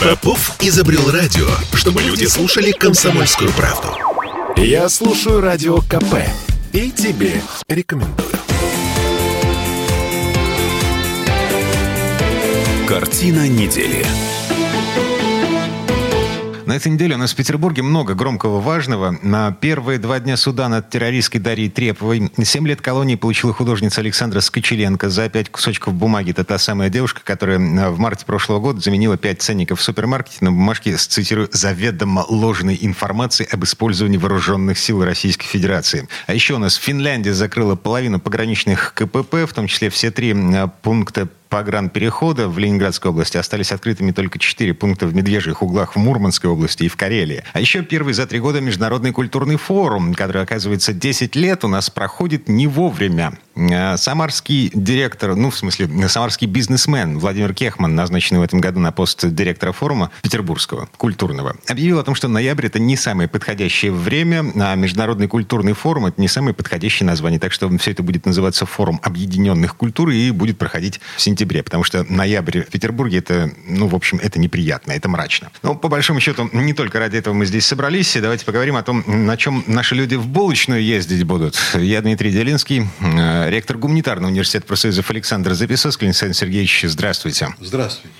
Попов изобрел радио, чтобы люди слушали комсомольскую правду. Я слушаю радио КП и тебе рекомендую. Картина недели. Этой неделе у нас в Петербурге много громкого важного. На первые два дня суда над террористской Дарьей Треповой семь лет колонии получила художница Александра Скочеленко. За пять кусочков бумаги это та самая девушка, которая в марте прошлого года заменила пять ценников в супермаркете на бумажке с, цитирую, заведомо ложной информацией об использовании вооруженных сил Российской Федерации. А еще у нас Финляндия закрыла половину пограничных КПП, в том числе все три пункта погранперехода в Ленинградской области остались открытыми только четыре пункта в Медвежьих углах в Мурманской области и в Карелии. А еще первый за три года Международный культурный форум, который, оказывается, 10 лет у нас проходит не вовремя. Э, самарский директор, ну, в смысле, самарский бизнесмен Владимир Кехман, назначенный в этом году на пост директора форума Петербургского, культурного, объявил о том, что ноябрь – это не самое подходящее время, а Международный культурный форум – это не самое подходящее название. Так что все это будет называться Форум объединенных культур и будет проходить в сентябре, потому что ноябрь в Петербурге – это, ну, в общем, это неприятно, это мрачно. Но, по большому счету, не только ради этого мы здесь собрались. Давайте поговорим о том, на чем наши люди в булочную ездить будут. Я Дмитрий Делинский, э, ректор гуманитарного университета профсоюзов Александр Записовский. Александр Сергеевич, здравствуйте. Здравствуйте.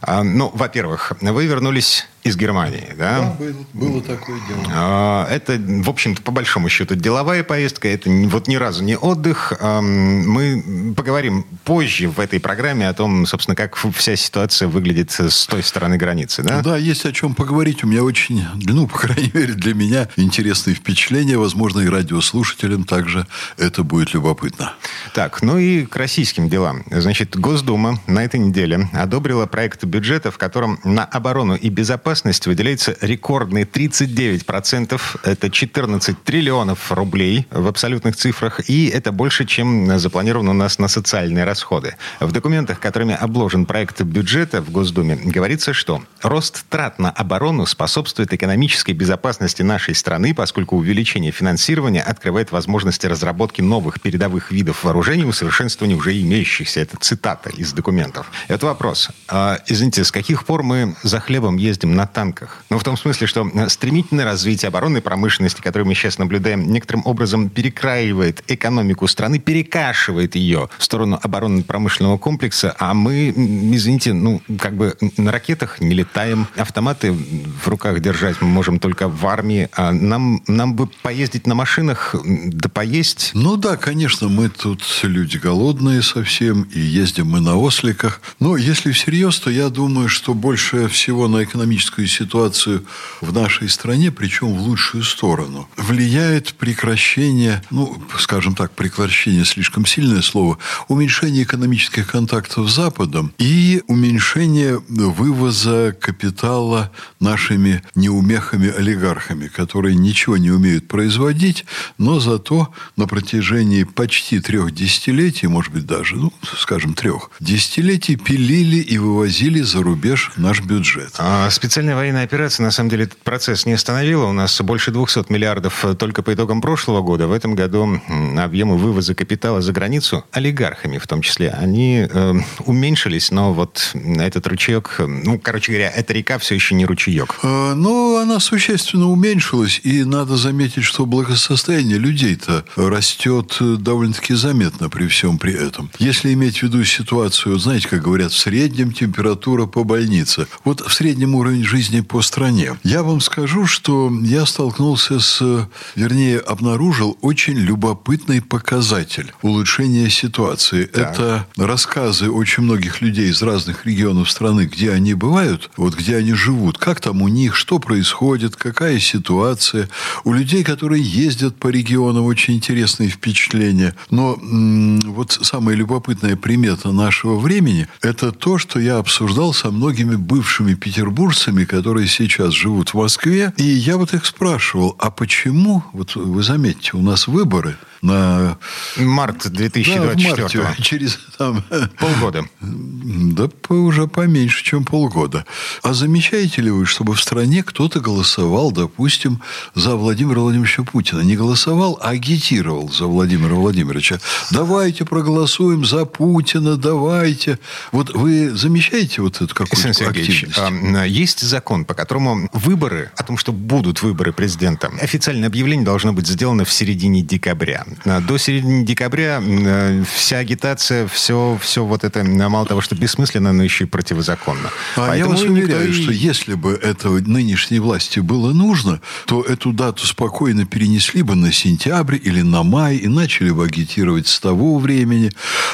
А, ну, во-первых, вы вернулись из Германии, да? Да, было, было такое дело. А, это, в общем-то, по большому счету, деловая поездка. Это вот ни разу не отдых. Мы поговорим позже в этой программе о том, собственно, как вся ситуация выглядит с той стороны границы, да? Да, есть о чем поговорить. У меня очень, ну, по крайней мере, для меня интересные впечатления. Возможно, и радиослушателям также это будет любопытно. Так, ну и к российским делам. Значит, Госдума на этой неделе одобрила проект бюджета, в котором на оборону и безопасность безопасности выделяется рекордные 39%. Это 14 триллионов рублей в абсолютных цифрах. И это больше, чем запланировано у нас на социальные расходы. В документах, которыми обложен проект бюджета в Госдуме, говорится, что рост трат на оборону способствует экономической безопасности нашей страны, поскольку увеличение финансирования открывает возможности разработки новых передовых видов вооружений и усовершенствования уже имеющихся. Это цитата из документов. Это вопрос. А, извините, с каких пор мы за хлебом ездим на танках. Ну, в том смысле, что э, стремительное развитие оборонной промышленности, которое мы сейчас наблюдаем, некоторым образом перекраивает экономику страны, перекашивает ее в сторону оборонно-промышленного комплекса, а мы, извините, ну, как бы на ракетах не летаем, автоматы в руках держать мы можем только в армии, а нам, нам бы поездить на машинах, да поесть. Ну да, конечно, мы тут люди голодные совсем, и ездим мы на осликах. Но если всерьез, то я думаю, что больше всего на экономическую экономическую ситуацию в нашей стране, причем в лучшую сторону, влияет прекращение, ну, скажем так, прекращение слишком сильное слово, уменьшение экономических контактов с Западом и уменьшение вывоза капитала нашими неумехами-олигархами, которые ничего не умеют производить, но зато на протяжении почти трех десятилетий, может быть, даже, ну, скажем, трех десятилетий пилили и вывозили за рубеж наш бюджет. А специально Специальная военная операция, на самом деле, этот процесс не остановила. У нас больше 200 миллиардов только по итогам прошлого года. В этом году объемы вывоза капитала за границу, олигархами в том числе, они э, уменьшились, но вот этот ручеек, ну, короче говоря, эта река все еще не ручеек. А, ну, она существенно уменьшилась, и надо заметить, что благосостояние людей-то растет довольно-таки заметно при всем при этом. Если иметь в виду ситуацию, знаете, как говорят, в среднем температура по больнице. Вот в среднем уровень жизни по стране. Я вам скажу, что я столкнулся с, вернее, обнаружил очень любопытный показатель улучшения ситуации. Так. Это рассказы очень многих людей из разных регионов страны, где они бывают, вот где они живут, как там у них, что происходит, какая ситуация. У людей, которые ездят по регионам, очень интересные впечатления. Но вот самая любопытная примета нашего времени – это то, что я обсуждал со многими бывшими петербуржцами, которые сейчас живут в Москве. И я вот их спрашивал, а почему, вот вы заметьте, у нас выборы – на... Март 2024. Да, в марте, через там... полгода. Да уже поменьше, чем полгода. А замечаете ли вы, чтобы в стране кто-то голосовал, допустим, за Владимира Владимировича Путина? Не голосовал, а агитировал за Владимира Владимировича. Давайте проголосуем за Путина, давайте. Вот вы замечаете вот эту какую-то активность? А, есть закон, по которому выборы, о том, что будут выборы президента, официальное объявление должно быть сделано в середине декабря. До середины декабря вся агитация, все, все вот это, мало того, что бессмысленно, но еще и противозаконно. А Поэтому я вас уверяю, что если бы это нынешней власти было нужно, то эту дату спокойно перенесли бы на сентябрь или на май и начали бы агитировать с того времени.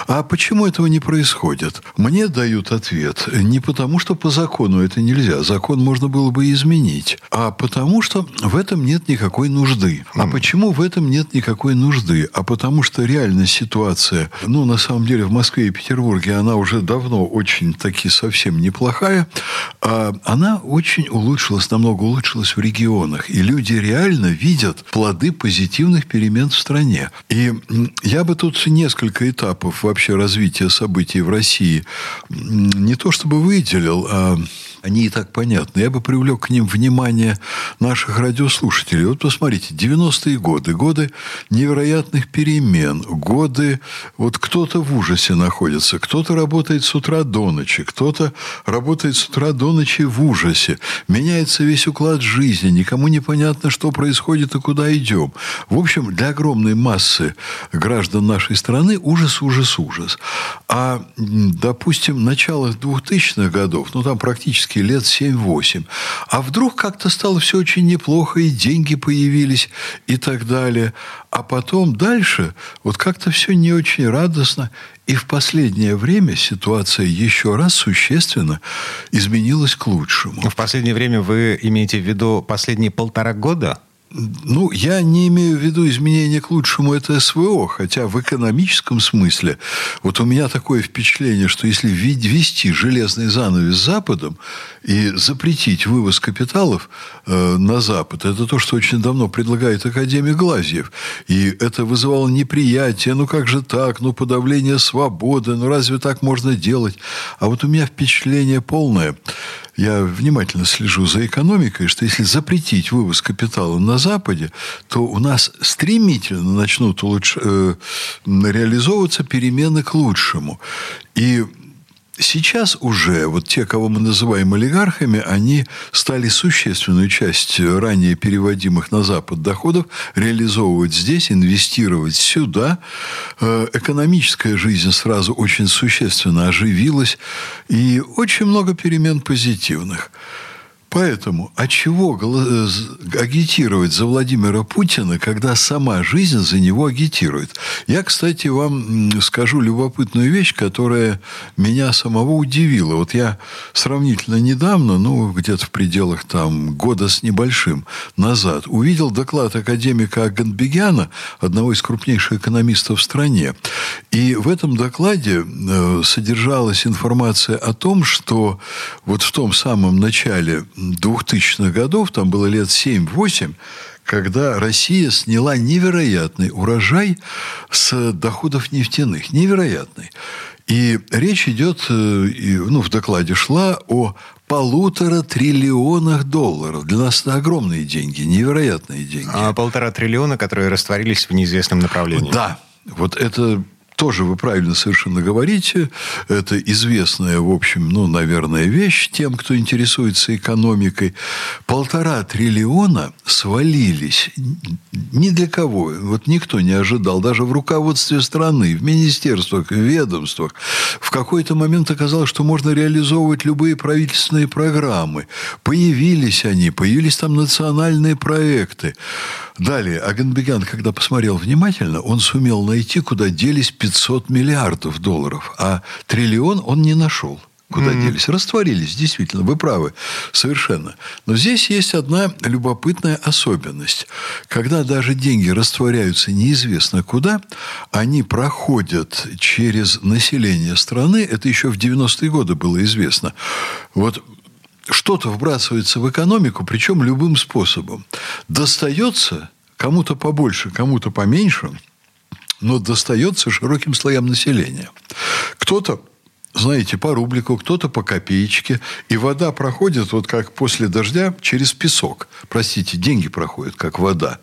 А почему этого не происходит? Мне дают ответ не потому, что по закону это нельзя. Закон можно было бы изменить. А потому, что в этом нет никакой нужды. А почему в этом нет никакой нужды? А потому, что реальная ситуация, ну, на самом деле, в Москве и Петербурге она уже давно очень таки совсем неплохая. А она очень улучшилась, намного улучшилась в регионах. И люди реально видят плоды позитивных перемен в стране. И я бы тут несколько этапов вообще развития событий в России не то чтобы выделил, а они и так понятны. Я бы привлек к ним внимание наших радиослушателей. Вот посмотрите, 90-е годы, годы невероятных перемен, годы, вот кто-то в ужасе находится, кто-то работает с утра до ночи, кто-то работает с утра до ночи в ужасе. Меняется весь уклад жизни, никому не понятно, что происходит и куда идем. В общем, для огромной массы граждан нашей страны ужас, ужас, ужас. А, допустим, начало 2000-х годов, ну, там практически практически лет 7-8. А вдруг как-то стало все очень неплохо, и деньги появились, и так далее. А потом дальше вот как-то все не очень радостно. И в последнее время ситуация еще раз существенно изменилась к лучшему. В последнее время вы имеете в виду последние полтора года? Ну, я не имею в виду изменения к лучшему это СВО, хотя в экономическом смысле вот у меня такое впечатление, что если ввести железный занавес Западом и запретить вывоз капиталов э, на Запад, это то, что очень давно предлагает Академия Глазьев. И это вызывало неприятие, ну как же так, ну подавление свободы, ну разве так можно делать? А вот у меня впечатление полное – я внимательно слежу за экономикой, что если запретить вывоз капитала на Западе, то у нас стремительно начнут улучш... э, реализовываться перемены к лучшему. И Сейчас уже вот те, кого мы называем олигархами, они стали существенную часть ранее переводимых на Запад доходов реализовывать здесь, инвестировать сюда. Э, экономическая жизнь сразу очень существенно оживилась, и очень много перемен позитивных. Поэтому, а чего э, агитировать за Владимира Путина, когда сама жизнь за него агитирует? Я, кстати, вам скажу любопытную вещь, которая меня самого удивила. Вот я сравнительно недавно, ну, где-то в пределах там года с небольшим назад, увидел доклад академика Аганбегяна, одного из крупнейших экономистов в стране. И в этом докладе э, содержалась информация о том, что вот в том самом начале 2000-х годов, там было лет 7-8, когда Россия сняла невероятный урожай с доходов нефтяных. Невероятный. И речь идет, э, ну, в докладе шла о полутора триллионах долларов. Для нас это огромные деньги, невероятные деньги. А полтора триллиона, которые растворились в неизвестном направлении. Да. Вот это тоже вы правильно совершенно говорите. Это известная, в общем, ну, наверное, вещь тем, кто интересуется экономикой. Полтора триллиона свалились ни для кого. Вот никто не ожидал. Даже в руководстве страны, в министерствах, в ведомствах. В какой-то момент оказалось, что можно реализовывать любые правительственные программы. Появились они, появились там национальные проекты. Далее, Аганбегян, когда посмотрел внимательно, он сумел найти, куда делись 500 миллиардов долларов, а триллион он не нашел куда mm-hmm. делись. Растворились, действительно, вы правы, совершенно. Но здесь есть одна любопытная особенность. Когда даже деньги растворяются неизвестно куда, они проходят через население страны, это еще в 90-е годы было известно. Вот что-то вбрасывается в экономику, причем любым способом. Достается кому-то побольше, кому-то поменьше – но достается широким слоям населения. Кто-то знаете, по рублику, кто-то по копеечке. И вода проходит, вот как после дождя, через песок. Простите, деньги проходят, как вода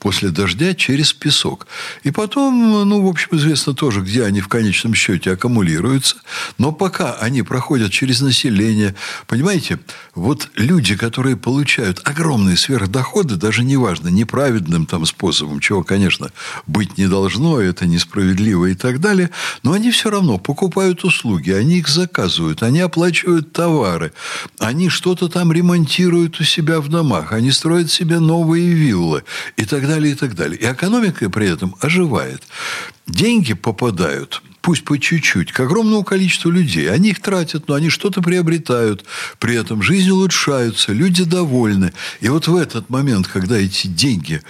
после дождя через песок. И потом, ну, в общем, известно тоже, где они в конечном счете аккумулируются. Но пока они проходят через население, понимаете, вот люди, которые получают огромные сверхдоходы, даже неважно, неправедным там способом, чего, конечно, быть не должно, это несправедливо и так далее, но они все равно покупают услуги, они их заказывают, они оплачивают товары, они что-то там ремонтируют у себя в домах, они строят себе новые виллы и так далее, и так далее. И экономика при этом оживает. Деньги попадают пусть по чуть-чуть, к огромному количеству людей. Они их тратят, но они что-то приобретают. При этом жизнь улучшается, люди довольны. И вот в этот момент, когда эти деньги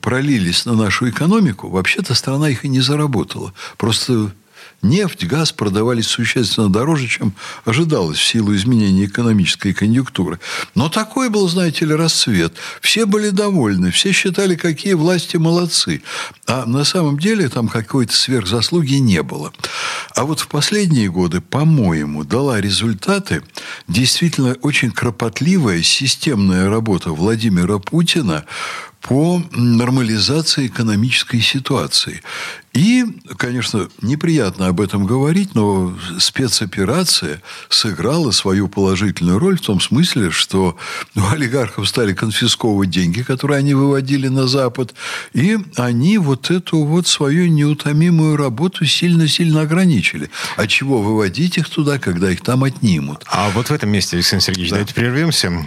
пролились на нашу экономику, вообще-то страна их и не заработала. Просто Нефть, газ продавались существенно дороже, чем ожидалось в силу изменения экономической конъюнктуры. Но такой был, знаете ли, расцвет. Все были довольны, все считали, какие власти молодцы. А на самом деле там какой-то сверхзаслуги не было. А вот в последние годы, по-моему, дала результаты действительно очень кропотливая системная работа Владимира Путина по нормализации экономической ситуации. И, конечно, неприятно об этом говорить, но спецоперация сыграла свою положительную роль в том смысле, что у олигархов стали конфисковывать деньги, которые они выводили на Запад, и они вот эту вот свою неутомимую работу сильно-сильно ограничили. А чего выводить их туда, когда их там отнимут? А вот в этом месте, Александр Сергеевич, да. давайте прервемся.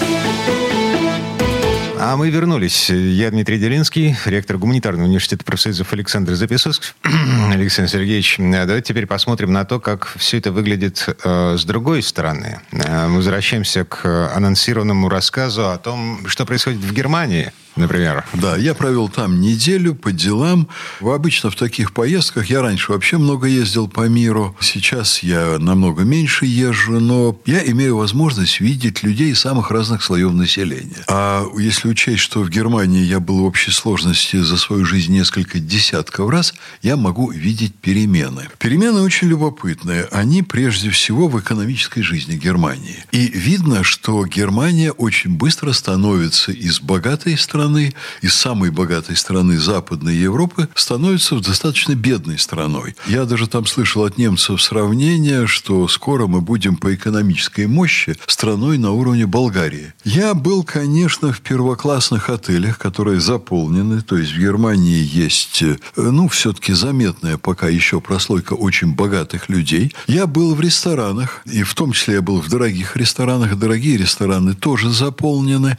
А мы вернулись. Я Дмитрий Делинский, ректор гуманитарного университета профсоюзов Александр Записовский. Александр Сергеевич, давайте теперь посмотрим на то, как все это выглядит э, с другой стороны. Э, мы возвращаемся к анонсированному рассказу о том, что происходит в Германии например. Да, я провел там неделю по делам. Обычно в таких поездках я раньше вообще много ездил по миру. Сейчас я намного меньше езжу, но я имею возможность видеть людей самых разных слоев населения. А если учесть, что в Германии я был в общей сложности за свою жизнь несколько десятков раз, я могу видеть перемены. Перемены очень любопытные. Они прежде всего в экономической жизни Германии. И видно, что Германия очень быстро становится из богатой страны страны, из самой богатой страны Западной Европы, становится достаточно бедной страной. Я даже там слышал от немцев сравнение, что скоро мы будем по экономической мощи страной на уровне Болгарии. Я был, конечно, в первоклассных отелях, которые заполнены. То есть в Германии есть, э, ну, все-таки заметная пока еще прослойка очень богатых людей. Я был в ресторанах, и в том числе я был в дорогих ресторанах. Дорогие рестораны тоже заполнены.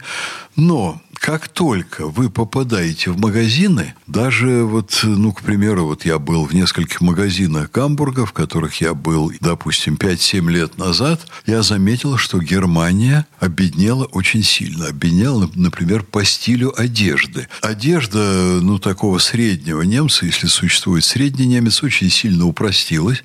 Но как только вы попадаете в магазины, даже вот, ну, к примеру, вот я был в нескольких магазинах Гамбурга, в которых я был, допустим, 5-7 лет назад, я заметил, что Германия обеднела очень сильно. Обеднела, например, по стилю одежды. Одежда, ну, такого среднего немца, если существует средний немец, очень сильно упростилась.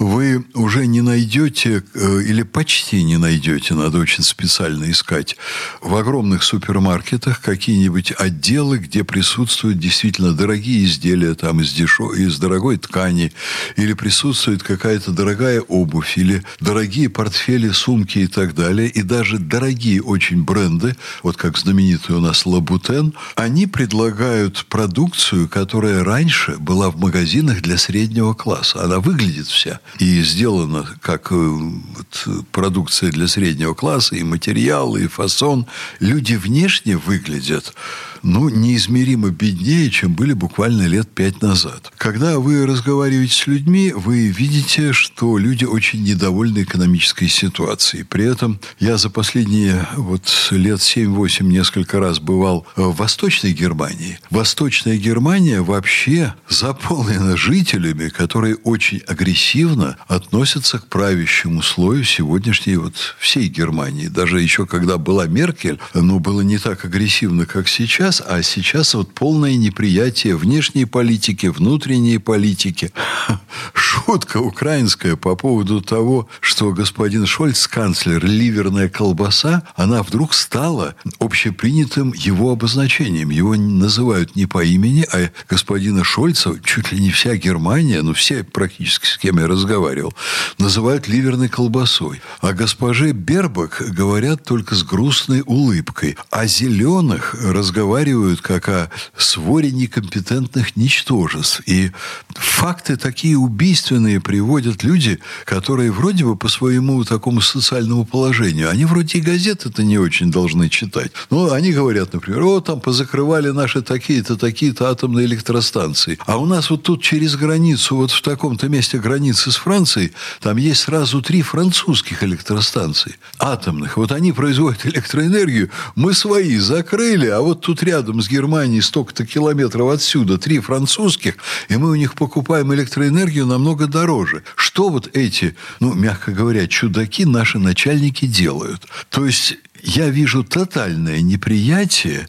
Вы уже не найдете, э, или почти не найдете, надо очень специально искать, в огромных супермаркетах какие-нибудь отделы, где присутствуют действительно дорогие изделия там из, дешев... из дорогой ткани, или присутствует какая-то дорогая обувь, или дорогие портфели, сумки и так далее, и даже дорогие очень бренды, вот как знаменитый у нас Лабутен, они предлагают продукцию, которая раньше была в магазинах для среднего класса. Она выглядит вся и сделана как э, вот, продукция для среднего класса, и материалы, и фасон. Люди внешне выглядят выглядят ну, неизмеримо беднее, чем были буквально лет пять назад. Когда вы разговариваете с людьми, вы видите, что люди очень недовольны экономической ситуацией. При этом я за последние вот лет 7-8 несколько раз бывал в Восточной Германии. Восточная Германия вообще заполнена жителями, которые очень агрессивно относятся к правящему слою сегодняшней вот всей Германии. Даже еще когда была Меркель, ну, было не так агрессивно, как сейчас, а сейчас вот полное неприятие внешней политики, внутренней политики. Шутка украинская по поводу того, что господин Шольц, канцлер, ливерная колбаса, она вдруг стала общепринятым его обозначением. Его называют не по имени, а господина Шольца, чуть ли не вся Германия, ну все практически с кем я разговаривал, называют ливерной колбасой. А госпоже Бербак говорят только с грустной улыбкой. А зеленых разговаривают разговаривают как о своре некомпетентных ничтожеств. И факты такие убийственные приводят люди, которые вроде бы по своему такому социальному положению, они вроде и газеты-то не очень должны читать. Но они говорят, например, о, там позакрывали наши такие-то, такие-то атомные электростанции. А у нас вот тут через границу, вот в таком-то месте границы с Францией, там есть сразу три французских электростанции атомных. Вот они производят электроэнергию, мы свои закрыли, а вот тут рядом с Германией столько-то километров отсюда, три французских, и мы у них покупаем электроэнергию намного дороже. Что вот эти, ну, мягко говоря, чудаки наши начальники делают? То есть я вижу тотальное неприятие,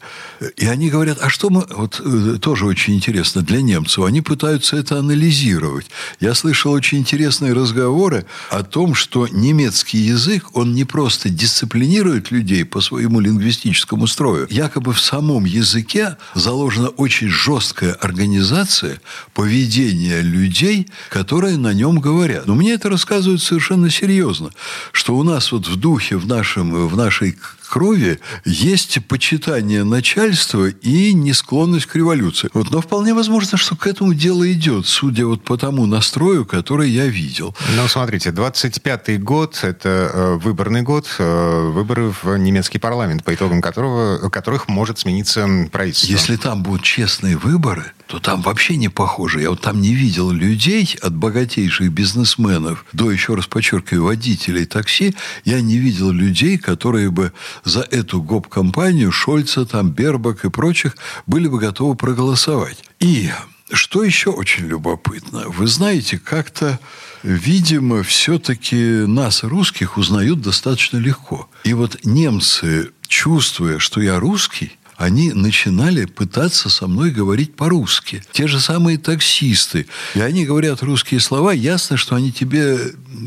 и они говорят, а что мы... Вот э, тоже очень интересно для немцев. Они пытаются это анализировать. Я слышал очень интересные разговоры о том, что немецкий язык, он не просто дисциплинирует людей по своему лингвистическому строю. Якобы в самом языке заложена очень жесткая организация поведения людей, которые на нем говорят. Но мне это рассказывают совершенно серьезно, что у нас вот в духе, в, нашем, в нашей week. Крови есть почитание начальства и не склонность к революции. Вот, но вполне возможно, что к этому дело идет, судя вот по тому настрою, который я видел. Ну, смотрите, 25-й год – это э, выборный год, э, выборы в немецкий парламент, по итогам которого, которых может смениться правительство. Если там будут честные выборы, то там вообще не похоже. Я вот там не видел людей от богатейших бизнесменов до, еще раз подчеркиваю, водителей такси, я не видел людей, которые бы за эту гоп-компанию Шольца, там, Бербак и прочих были бы готовы проголосовать. И что еще очень любопытно, вы знаете, как-то, видимо, все-таки нас, русских, узнают достаточно легко. И вот немцы, чувствуя, что я русский, они начинали пытаться со мной говорить по-русски. Те же самые таксисты. И они говорят русские слова, ясно, что они тебе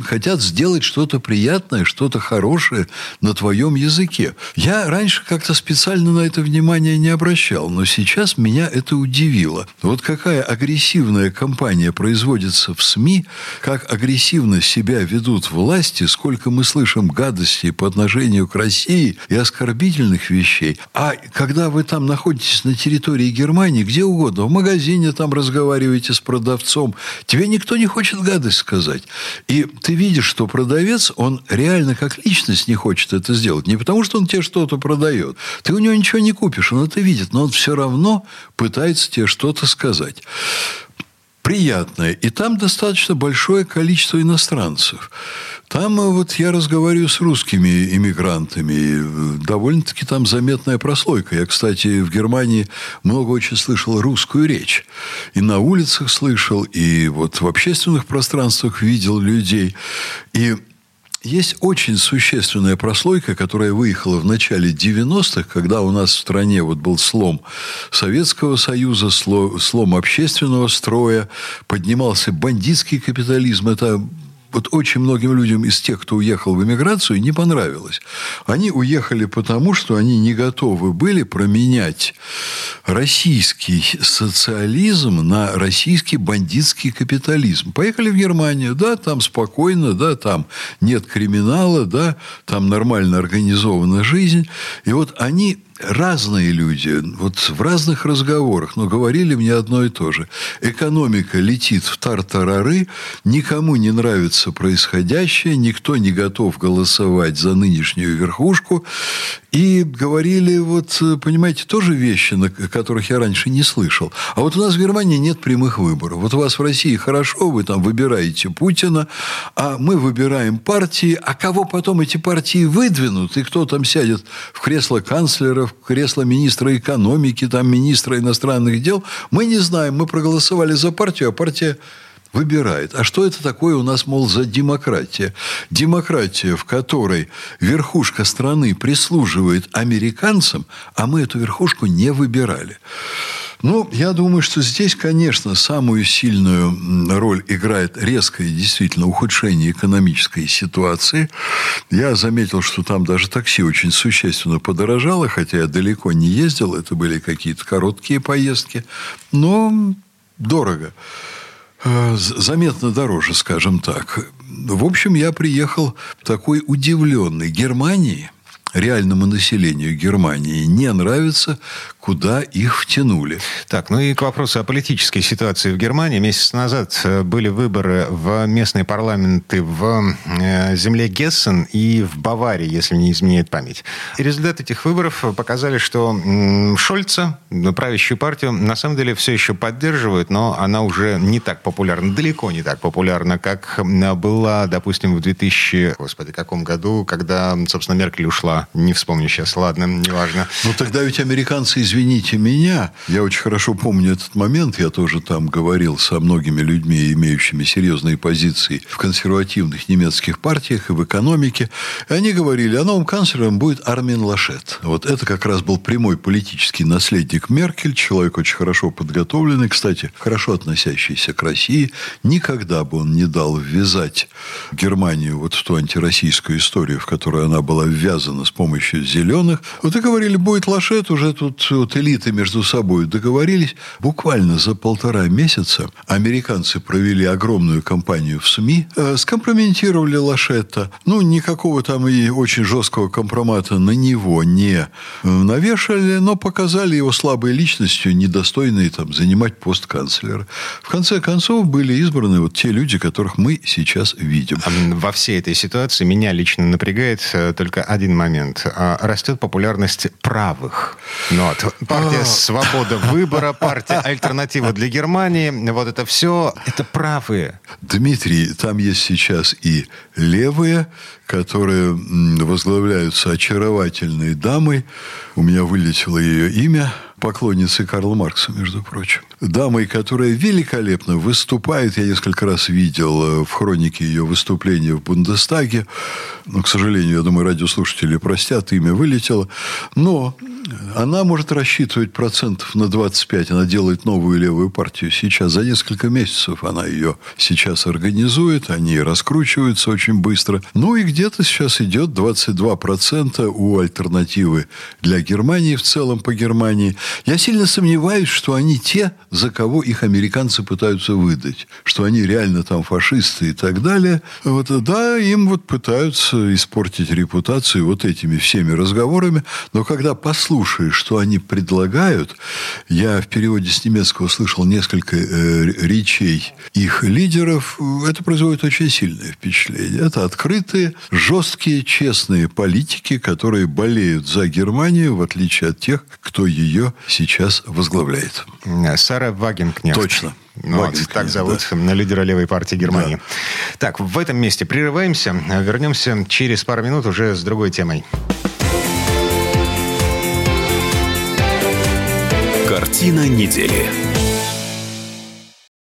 хотят сделать что-то приятное, что-то хорошее на твоем языке. Я раньше как-то специально на это внимание не обращал, но сейчас меня это удивило. Вот какая агрессивная кампания производится в СМИ, как агрессивно себя ведут власти, сколько мы слышим гадостей по отношению к России и оскорбительных вещей. А когда когда вы там находитесь на территории Германии, где угодно, в магазине там разговариваете с продавцом, тебе никто не хочет гадость сказать. И ты видишь, что продавец, он реально как личность не хочет это сделать. Не потому, что он тебе что-то продает. Ты у него ничего не купишь, он это видит, но он все равно пытается тебе что-то сказать приятное. И там достаточно большое количество иностранцев. Там э, вот я разговариваю с русскими иммигрантами. Э, довольно-таки там заметная прослойка. Я, кстати, в Германии много очень слышал русскую речь. И на улицах слышал, и вот в общественных пространствах видел людей. И есть очень существенная прослойка, которая выехала в начале 90-х, когда у нас в стране вот был слом Советского Союза, слом общественного строя, поднимался бандитский капитализм. Это вот очень многим людям из тех, кто уехал в эмиграцию, не понравилось. Они уехали потому, что они не готовы были променять российский социализм на российский бандитский капитализм. Поехали в Германию, да, там спокойно, да, там нет криминала, да, там нормально организована жизнь. И вот они разные люди, вот в разных разговорах, но говорили мне одно и то же. Экономика летит в тартарары, никому не нравится происходящее, никто не готов голосовать за нынешнюю верхушку. И говорили, вот, понимаете, тоже вещи, на которых я раньше не слышал. А вот у нас в Германии нет прямых выборов. Вот у вас в России хорошо, вы там выбираете Путина, а мы выбираем партии, а кого потом эти партии выдвинут, и кто там сядет в кресло канцлера, в кресло министра экономики, там, министра иностранных дел, мы не знаем. Мы проголосовали за партию, а партия выбирает. А что это такое у нас, мол, за демократия? Демократия, в которой верхушка страны прислуживает американцам, а мы эту верхушку не выбирали. Ну, я думаю, что здесь, конечно, самую сильную роль играет резкое действительно ухудшение экономической ситуации. Я заметил, что там даже такси очень существенно подорожало, хотя я далеко не ездил, это были какие-то короткие поездки, но дорого. Э, заметно дороже, скажем так. В общем, я приехал такой удивленный Германии – реальному населению Германии не нравится, куда их втянули. Так, ну и к вопросу о политической ситуации в Германии. Месяц назад э, были выборы в местные парламенты в э, земле Гессен и в Баварии, если не изменяет память. И результаты этих выборов показали, что Шольца, правящую партию, на самом деле все еще поддерживают, но она уже не так популярна, далеко не так популярна, как была, допустим, в 2000, господи, каком году, когда, собственно, Меркель ушла не вспомню сейчас, ладно, неважно. Ну, тогда ведь американцы, извините меня, я очень хорошо помню этот момент, я тоже там говорил со многими людьми, имеющими серьезные позиции в консервативных немецких партиях и в экономике. И они говорили, а новым канцлером будет Армин Лашет. Вот это как раз был прямой политический наследник Меркель, человек очень хорошо подготовленный, кстати, хорошо относящийся к России. Никогда бы он не дал ввязать Германию вот в ту антироссийскую историю, в которую она была ввязана с помощью зеленых. Вот и говорили, будет лошет, уже тут вот элиты между собой договорились. Буквально за полтора месяца американцы провели огромную кампанию в СМИ, э, скомпрометировали Лошетта. Ну, никакого там и очень жесткого компромата на него не э, навешали, но показали его слабой личностью, недостойной там занимать пост канцлера. В конце концов, были избраны вот те люди, которых мы сейчас видим. Во всей этой ситуации меня лично напрягает э, только один момент. А, растет популярность правых. Вот. Партия а. «Свобода выбора», партия «Альтернатива для Германии». Вот это все, это правые. Дмитрий, там есть сейчас и левые, которые возглавляются очаровательной дамой. У меня вылетело ее имя – поклонницей Карла Маркса, между прочим. Дамой, которая великолепно выступает. Я несколько раз видел э, в хронике ее выступления в Бундестаге. Но, к сожалению, я думаю, радиослушатели простят, имя вылетело. Но она может рассчитывать процентов на 25. Она делает новую левую партию сейчас. За несколько месяцев она ее сейчас организует. Они раскручиваются очень быстро. Ну и где-то сейчас идет 22% у альтернативы для Германии в целом по Германии. Я сильно сомневаюсь, что они те, за кого их американцы пытаются выдать. Что они реально там фашисты и так далее. Вот, да, им вот пытаются испортить репутацию вот этими всеми разговорами. Но когда послушают слушаешь, что они предлагают, я в переводе с немецкого слышал несколько э, речей их лидеров, это производит очень сильное впечатление. Это открытые, жесткие, честные политики, которые болеют за Германию, в отличие от тех, кто ее сейчас возглавляет. Сара Вагенкнехт. Точно. Ну, вот, так зовут да. на лидера левой партии Германии. Да. Так, в этом месте прерываемся. Вернемся через пару минут уже с другой темой. Картина недели.